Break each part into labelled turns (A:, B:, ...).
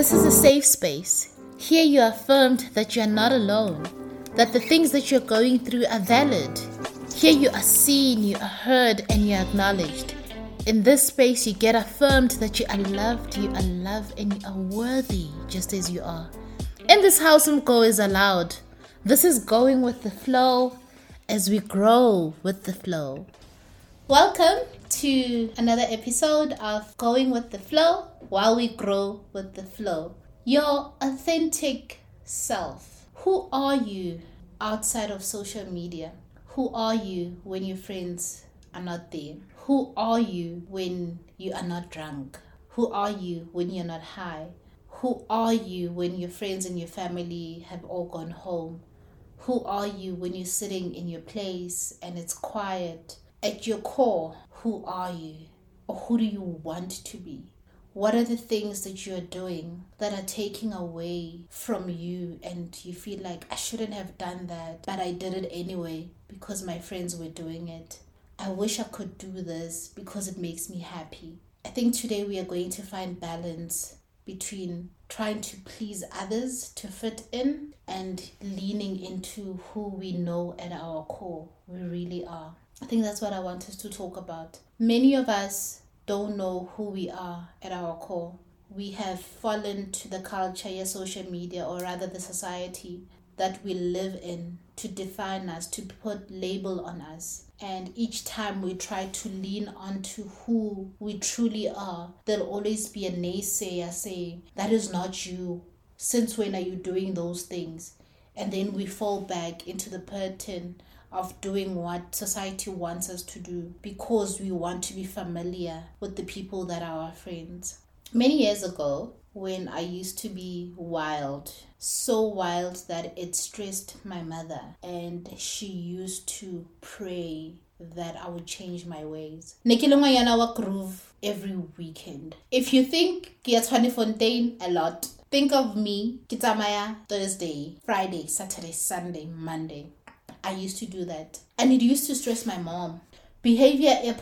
A: This is a safe space. Here you are affirmed that you are not alone, that the things that you're going through are valid. Here you are seen, you are heard, and you are acknowledged. In this space, you get affirmed that you are loved, you are loved, and you are worthy just as you are. In this house, some go is allowed. This is going with the flow as we grow with the flow. Welcome to another episode of Going with the Flow while we grow with the flow. Your authentic self. Who are you outside of social media? Who are you when your friends are not there? Who are you when you are not drunk? Who are you when you're not high? Who are you when your friends and your family have all gone home? Who are you when you're sitting in your place and it's quiet? At your core, who are you? Or who do you want to be? What are the things that you're doing that are taking away from you and you feel like I shouldn't have done that, but I did it anyway because my friends were doing it? I wish I could do this because it makes me happy. I think today we are going to find balance between trying to please others to fit in and leaning into who we know at our core we really are. I think that's what I want us to talk about. Many of us don't know who we are at our core. We have fallen to the culture, yeah, social media, or rather the society that we live in to define us, to put label on us. And each time we try to lean onto who we truly are, there'll always be a naysayer saying, That is not you. Since when are you doing those things? And then we fall back into the pattern of doing what society wants us to do because we want to be familiar with the people that are our friends. Many years ago, when I used to be wild, so wild that it stressed my mother, and she used to pray that I would change my ways. Nekilongayana groove every weekend. If you think Kiatwani Fontaine a lot, think of me, Kitamaya, Thursday, Friday, Saturday, Sunday, Monday. I used to do that. And it used to stress my mom. Behavior and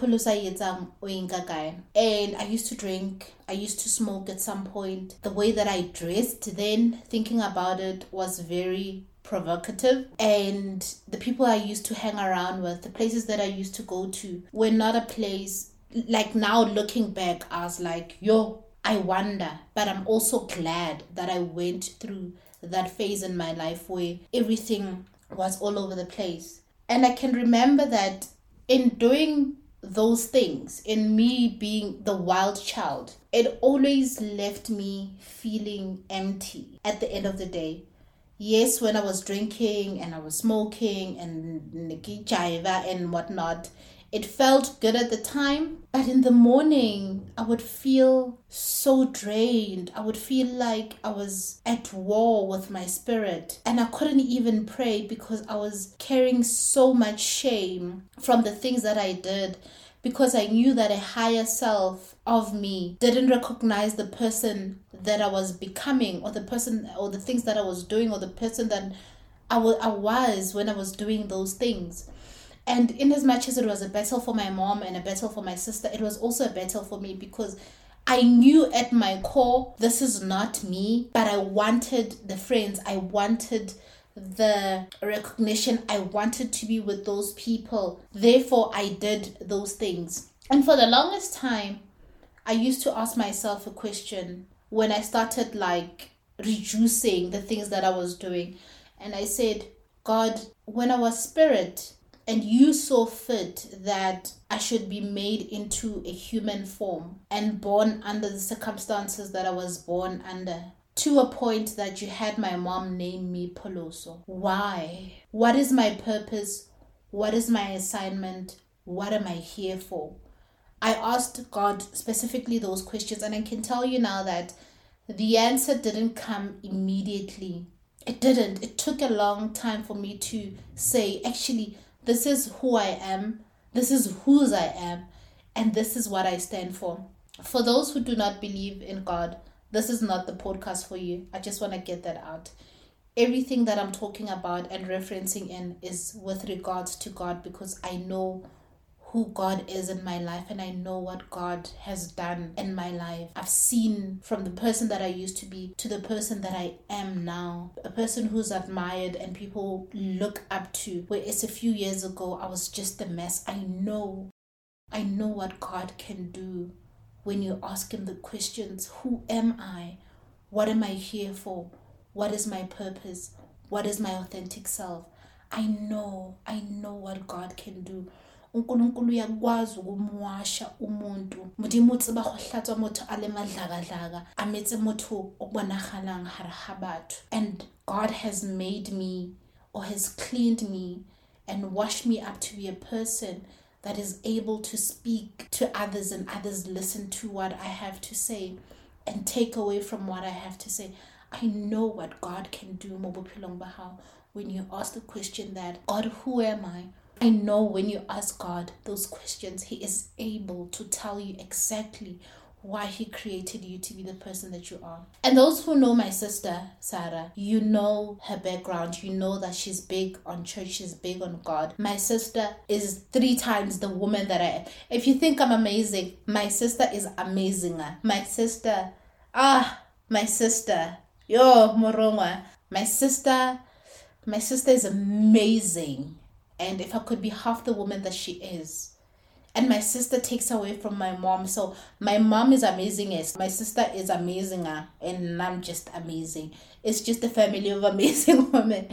A: I used to drink, I used to smoke at some point. The way that I dressed then, thinking about it, was very provocative and the people I used to hang around with, the places that I used to go to were not a place like now looking back, I was like, yo, I wonder, but I'm also glad that I went through that phase in my life where everything was all over the place. And I can remember that in doing those things, in me being the wild child, it always left me feeling empty at the end of the day. Yes, when I was drinking and I was smoking and and whatnot, it felt good at the time, but in the morning, I would feel so drained. I would feel like I was at war with my spirit, and I couldn't even pray because I was carrying so much shame from the things that I did because I knew that a higher self of me didn't recognize the person that I was becoming or the person or the things that I was doing or the person that I, was when I was doing those things. And in as much as it was a battle for my mom and a battle for my sister, it was also a battle for me because I knew at my core this is not me, but I wanted the friends, I wanted the recognition, I wanted to be with those people. Therefore, I did those things. And for the longest time, I used to ask myself a question when I started like reducing the things that I was doing. And I said, God, when I was spirit, and you saw fit that I should be made into a human form and born under the circumstances that I was born under to a point that you had my mom name me Poloso. Why? What is my purpose? What is my assignment? What am I here for? I asked God specifically those questions, and I can tell you now that the answer didn't come immediately. It didn't. It took a long time for me to say, actually, this is who I am. This is whose I am. And this is what I stand for. For those who do not believe in God, this is not the podcast for you. I just want to get that out. Everything that I'm talking about and referencing in is with regards to God because I know who God is in my life and I know what God has done in my life. I've seen from the person that I used to be to the person that I am now, a person who's admired and people look up to. Whereas a few years ago, I was just a mess. I know, I know what God can do when you ask Him the questions Who am I? What am I here for? What is my purpose? What is my authentic self? I know, I know what God can do unkulunkulu uyakwazi ukumwasha umuntu motho a le madlakadlaka motho o bonagalang gare ga batho and god has made me or has cleaned me and washed me up to be a person that is able to speak to others and others listen to what I have to say and take away from what I have to say. I know what God can do when you ask the question that God, who am I? I know when you ask God those questions, He is able to tell you exactly why He created you to be the person that you are. And those who know my sister, Sarah, you know her background. You know that she's big on church, she's big on God. My sister is three times the woman that I am. If you think I'm amazing, my sister is amazing. My sister, ah, my sister, yo, Morongwa, my sister, my sister is amazing and if I could be half the woman that she is. And my sister takes away from my mom. So my mom is amazing as my sister is amazing ah, and I'm just amazing. It's just a family of amazing women.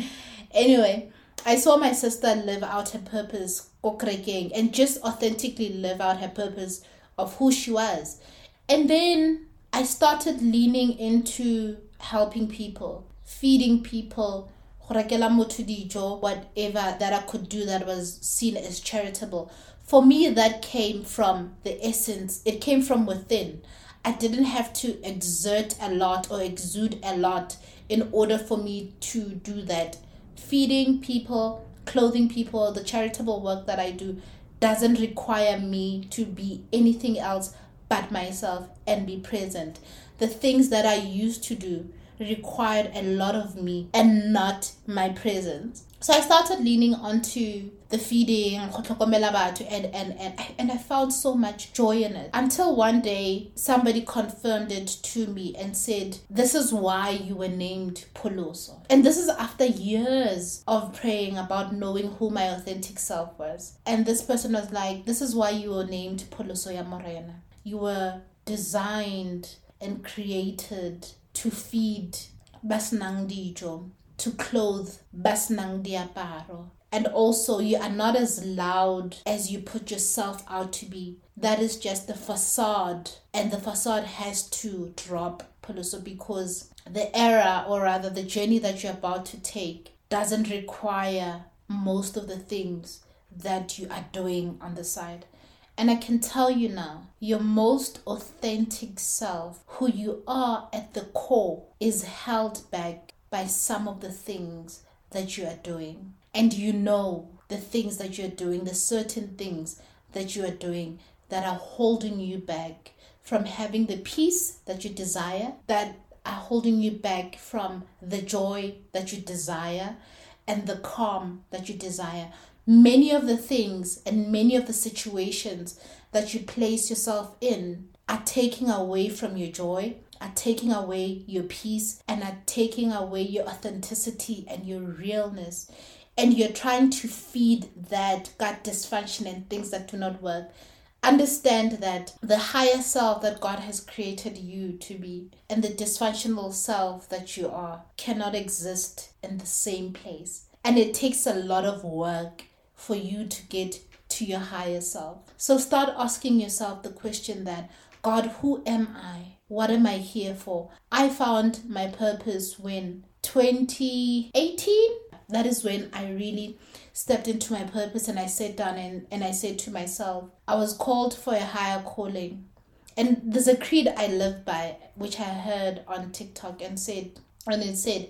A: Anyway, I saw my sister live out her purpose, and just authentically live out her purpose of who she was. And then I started leaning into helping people, feeding people, whatever that I could do that was seen as charitable. For me, that came from the essence, it came from within. I didn't have to exert a lot or exude a lot in order for me to do that. Feeding people, clothing people, the charitable work that I do doesn't require me to be anything else but myself and be present. The things that I used to do required a lot of me and not my presence. So I started leaning onto the feeding and and, and, and I found so much joy in it. Until one day somebody confirmed it to me and said, This is why you were named Poloso. And this is after years of praying about knowing who my authentic self was. And this person was like, This is why you were named Poloso ya Morena. You were designed and created to feed basnang dijo, to clothe basnang diaparo. And also, you are not as loud as you put yourself out to be. That is just the facade, and the facade has to drop, Pholoso, because the era, or rather the journey that you're about to take, doesn't require most of the things that you are doing on the side. And I can tell you now, your most authentic self, who you are at the core, is held back by some of the things that you are doing. And you know the things that you're doing, the certain things that you are doing that are holding you back from having the peace that you desire, that are holding you back from the joy that you desire and the calm that you desire many of the things and many of the situations that you place yourself in are taking away from your joy, are taking away your peace, and are taking away your authenticity and your realness. And you're trying to feed that gut dysfunction and things that do not work. Understand that the higher self that God has created you to be and the dysfunctional self that you are cannot exist in the same place. And it takes a lot of work for you to get to your higher self. So start asking yourself the question that God, who am I? What am I here for? I found my purpose when 2018, that is when I really stepped into my purpose and I sat down and, and I said to myself, I was called for a higher calling. And there's a creed I live by, which I heard on TikTok and said, and it said,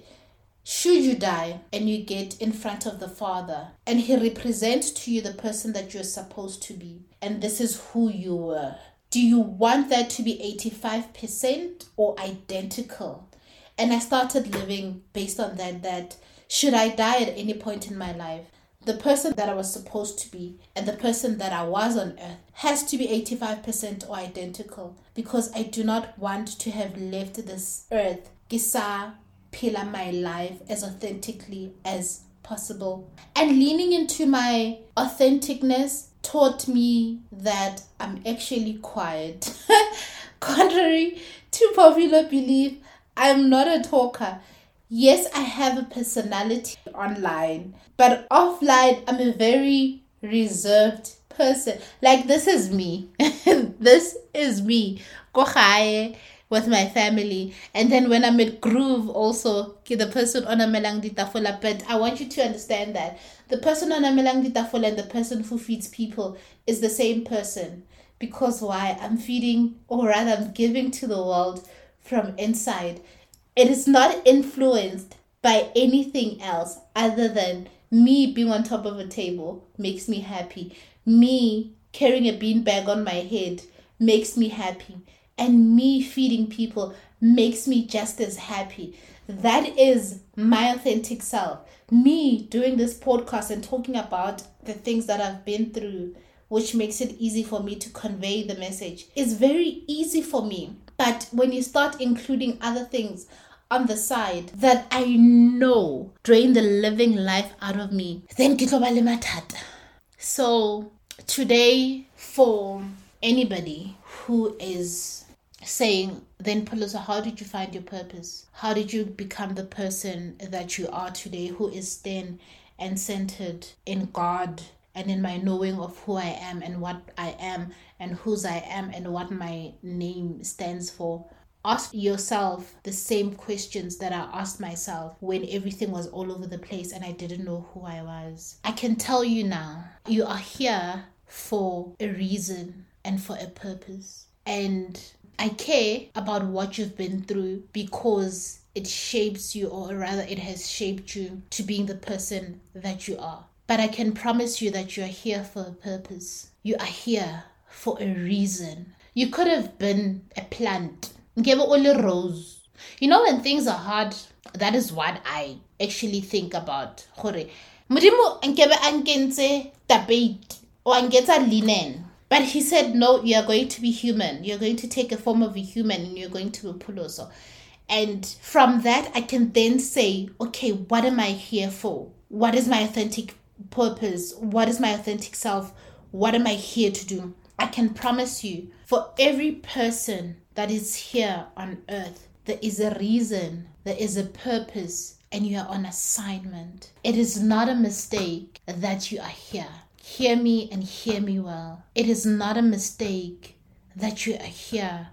A: should you die and you get in front of the Father and He represents to you the person that you're supposed to be, and this is who you were, do you want that to be 85% or identical? And I started living based on that, that should I die at any point in my life, the person that I was supposed to be and the person that I was on earth has to be 85% or identical because I do not want to have left this earth kisa pila my life as authentically as possible. And leaning into my authenticness taught me that I'm actually quiet. Contrary to popular belief, I'm not a talker. Yes, I have a personality online, but offline, I'm a very reserved person. Like, this is me. this is me. Go with my family. And then when I'm at Groove, also, the person on a melang ditafola. But I want you to understand that the person on a melang ditafola and the person who feeds people is the same person. Because why? I'm feeding, or rather, I'm giving to the world from inside. It is not influenced by anything else other than me being on top of a table makes me happy. Me carrying a beanbag on my head makes me happy and me feeding people makes me just as happy. That is my authentic self. Me doing this podcast and talking about the things that I've been through, which makes it easy for me to convey the message, is very easy for me. But when you start including other things on the side that I know drain the living life out of me, then So today, for anybody who is saying, then Poloso, how did you find your purpose? How did you become the person that you are today, who is then and centered in God and in my knowing of who I am and what I am and whose I am and what my name stands for? Ask yourself the same questions that I asked myself when everything was all over the place and I didn't know who I was. I can tell you now, you are here for a reason and for a purpose. And I care about what you've been through because it shapes you, or rather, it has shaped you to being the person that you are. But I can promise you that you are here for a purpose. You are here for a reason. You could have been a plant. Give only rose. You know, when things are hard, that is what I actually think about. Modimo nkebe o anketsa linen but he said, No, you are going to be human. You're going to take a form of a human and you're going to be Poloso. And from that, I can then say, Okay, what am I here for? What is my authentic purpose? What is my authentic self? What am I here to do? I can promise you, for every person that is here on earth, there is a reason, there is a purpose, and you are on assignment. It is not a mistake that you are here. Hear me and hear me well. It is not a mistake that you are here,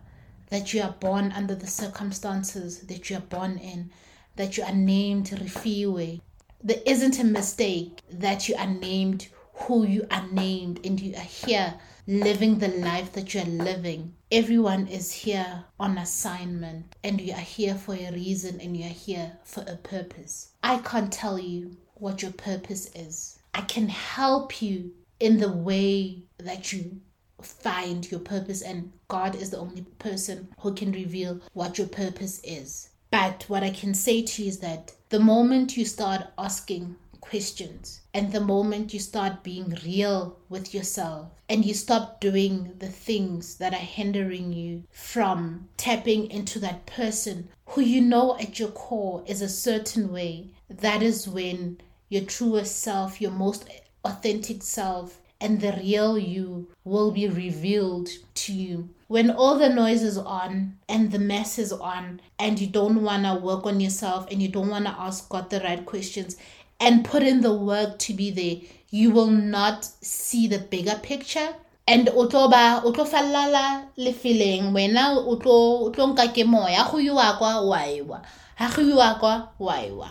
A: that you are born under the circumstances that you are born in, that you are named Rifiwe. There isn't a mistake that you are named who you are named and you are here living the life that you are living. Everyone is here on assignment and you are here for a reason and you are here for a purpose. I can't tell you what your purpose is. I can help you in the way that you find your purpose, and God is the only person who can reveal what your purpose is. But what I can say to you is that the moment you start asking questions and the moment you start being real with yourself and you stop doing the things that are hindering you from tapping into that person who you know at your core is a certain way, that is when your truest self, your most authentic self, and the real you will be revealed to you. When all the noise is on and the mess is on, and you don't want to work on yourself and you don't want to ask God the right questions and put in the work to be there, you will not see the bigger picture. And otoba otofalala le feeling wena utlo utlo nka ke moya go yuwa kwa waiwa ha go yuwa waiwa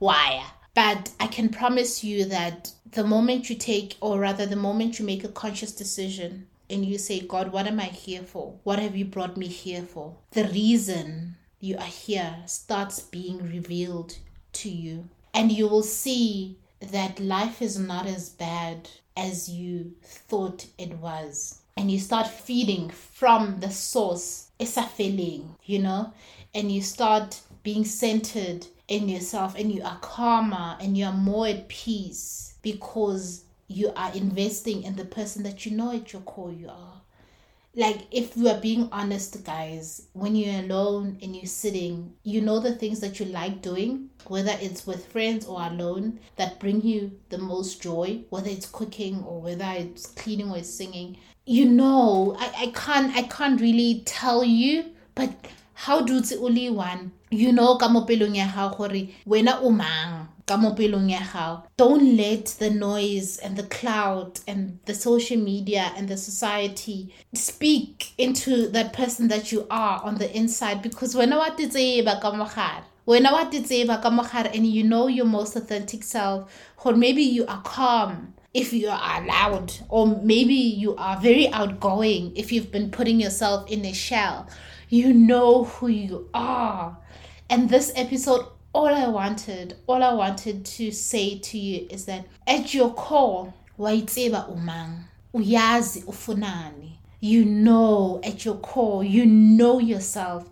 A: waya but I can promise you that the moment you take, or rather, the moment you make a conscious decision and you say, God, what am I here for? What have you brought me here for? The reason you are here starts being revealed to you. And you will see that life is not as bad as you thought it was. And you start feeding from the source. It's a feeling, you know, and you start being centered in yourself and you are calmer and you are more at peace because you are investing in the person that you know at your core you are. Like if we are being honest guys when you're alone and you're sitting you know the things that you like doing whether it's with friends or alone that bring you the most joy whether it's cooking or whether it's cleaning or singing. You know i, I can't i can't really tell you but how do it's only one? You know ka mo pelong ya gago gore wena o mang? Don't let the noise and the cloud and the social media and the society speak into that person that you are on the inside. Because when wa titseba ka mogare wena wa titseba ka mogare and you know your most authentic self. Or maybe you are calm if you are loud. Or maybe you are very outgoing if you've been putting yourself in a shell you know who you are and this episode all I wanted, all I wanted to say to you is that at your core, waitsiba umang, uyazi ufunani. You know at your core, you know yourself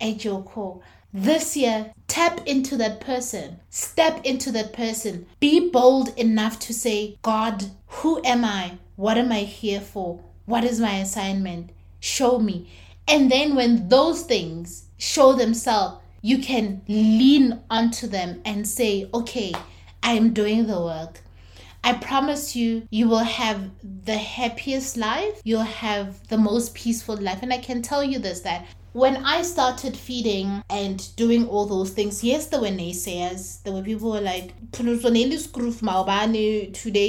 A: at your core. This year, tap into that person, step into that person, be bold enough to say, God, who am I? What am I here for? What is my assignment? Show me. And then when those things show themselves, you can lean onto them and say, okay, I am doing the work. I promise you, you will have the happiest life. You'll have the most peaceful life. And I can tell you this that when I started feeding and doing all those things, yes, there were naysayers. There were people were like, today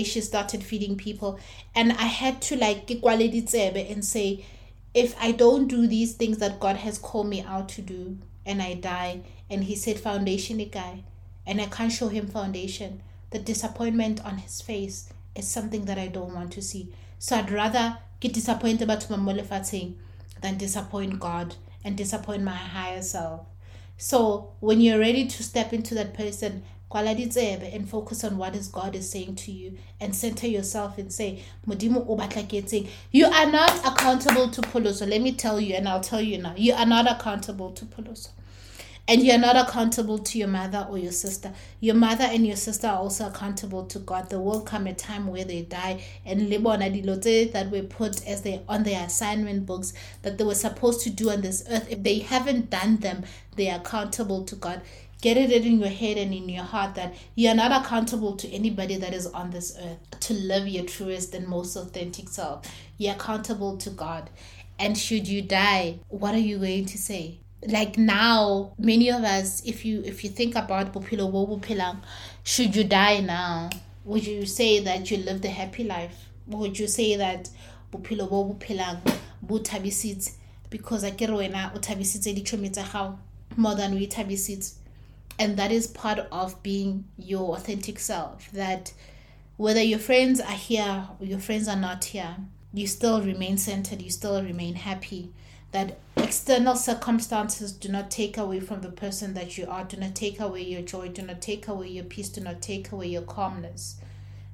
A: she started feeding people. And I had to like and say, if I don't do these things that God has called me out to do, and I die and he said foundation guy and I can't show him foundation, the disappointment on his face is something that I don't want to see. So I'd rather get disappointed about my than disappoint God and disappoint my higher self. So when you're ready to step into that person, and focus on what is God is saying to you and center yourself and say, You are not accountable to Poloso. Let me tell you, and I'll tell you now, you are not accountable to Poloso. And you're not accountable to your mother or your sister. Your mother and your sister are also accountable to God. There will come a time where they die and libona dilote that were put as they on their assignment books that they were supposed to do on this earth. If they haven't done them, they are accountable to God get it in your head and in your heart that you are not accountable to anybody that is on this earth to live your truest and most authentic self. You're accountable to God. And should you die, what are you going to say? Like now, many of us, if you if you think about Bupilo Wobupilang, should you die now, would you say that you lived a happy life? Would you say that Bupilo Wobupilang butabisits because I get wena utabisitse dichomi tsa gago more than we tabisits and that is part of being your authentic self that whether your friends are here or your friends are not here you still remain centered you still remain happy. That external circumstances do not take away from the person that you are. Do not take away your joy do not take away your peace do not take away your calmness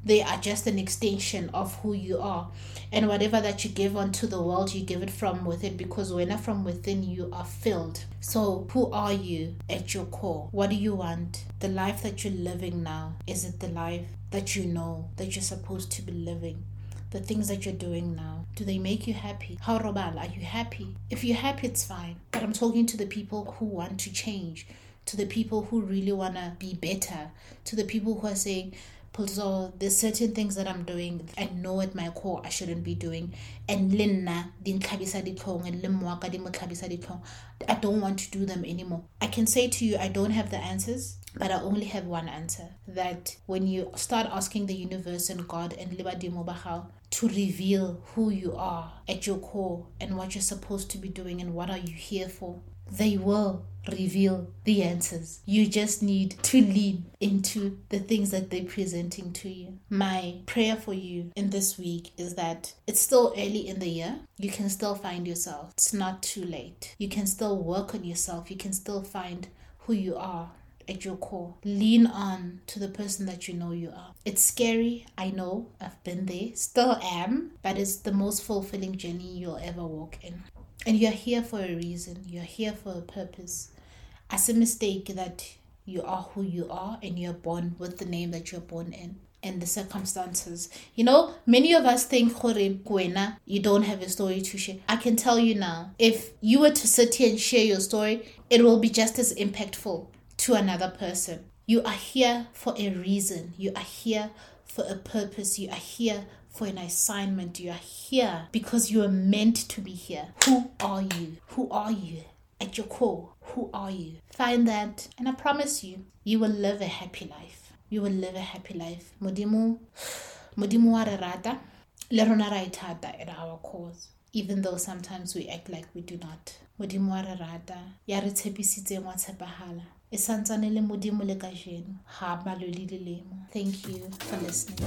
A: they are just an extension of who you are. And whatever that you give unto the world you give it from within because when from within you are filled. So who are you at your core? What do you want? The life that you're living now is it the life that you know that you're supposed to be living? The things that you're doing now do they make you happy? How robal are you happy? If you're happy it's fine. But i'm talking to the people who want to change to the people who really want to be better to the people who are saying so there's certain things that I'm doing I know at my core I shouldn't be doing and Linna and I don't want to do them anymore. I can say to you I don't have the answers, but I only have one answer. That when you start asking the universe and God and Libadimo Bahao to reveal who you are at your core and what you're supposed to be doing and what are you here for, they will reveal the answers. You just need to lean into the things that they're presenting to you. My prayer for you in this week is that it's still early in the year. You can still find yourself. It's not too late. You can still work on yourself. You can still find who you are at your core. Lean on to the person that you know you are. It's scary, I know, I've been there, still am, but it's the most fulfilling journey you'll ever walk in. And you're here for a reason, you're here for a purpose. As a mistake that You are who you are, and you're born with the name that you're born in and the circumstances. You know, many of us think, you don't have a story to share. I can tell you now, if you were to sit here and share your story, it will be just as impactful to another person. You are here for a reason. You are here for a purpose. You are here for an assignment. You are here because you are meant to be here. Who are you? Who are you? At your core, who are you? Find that, and I promise you, you will live a happy life. You will live a happy life. Modimo, modimo wa rata, le rona at our cause. Even though sometimes we act like we do not. Modimo wa rata, ya re tshepisitseng wa le modimo le ka jeno ga malwe le lelemo thank you for listening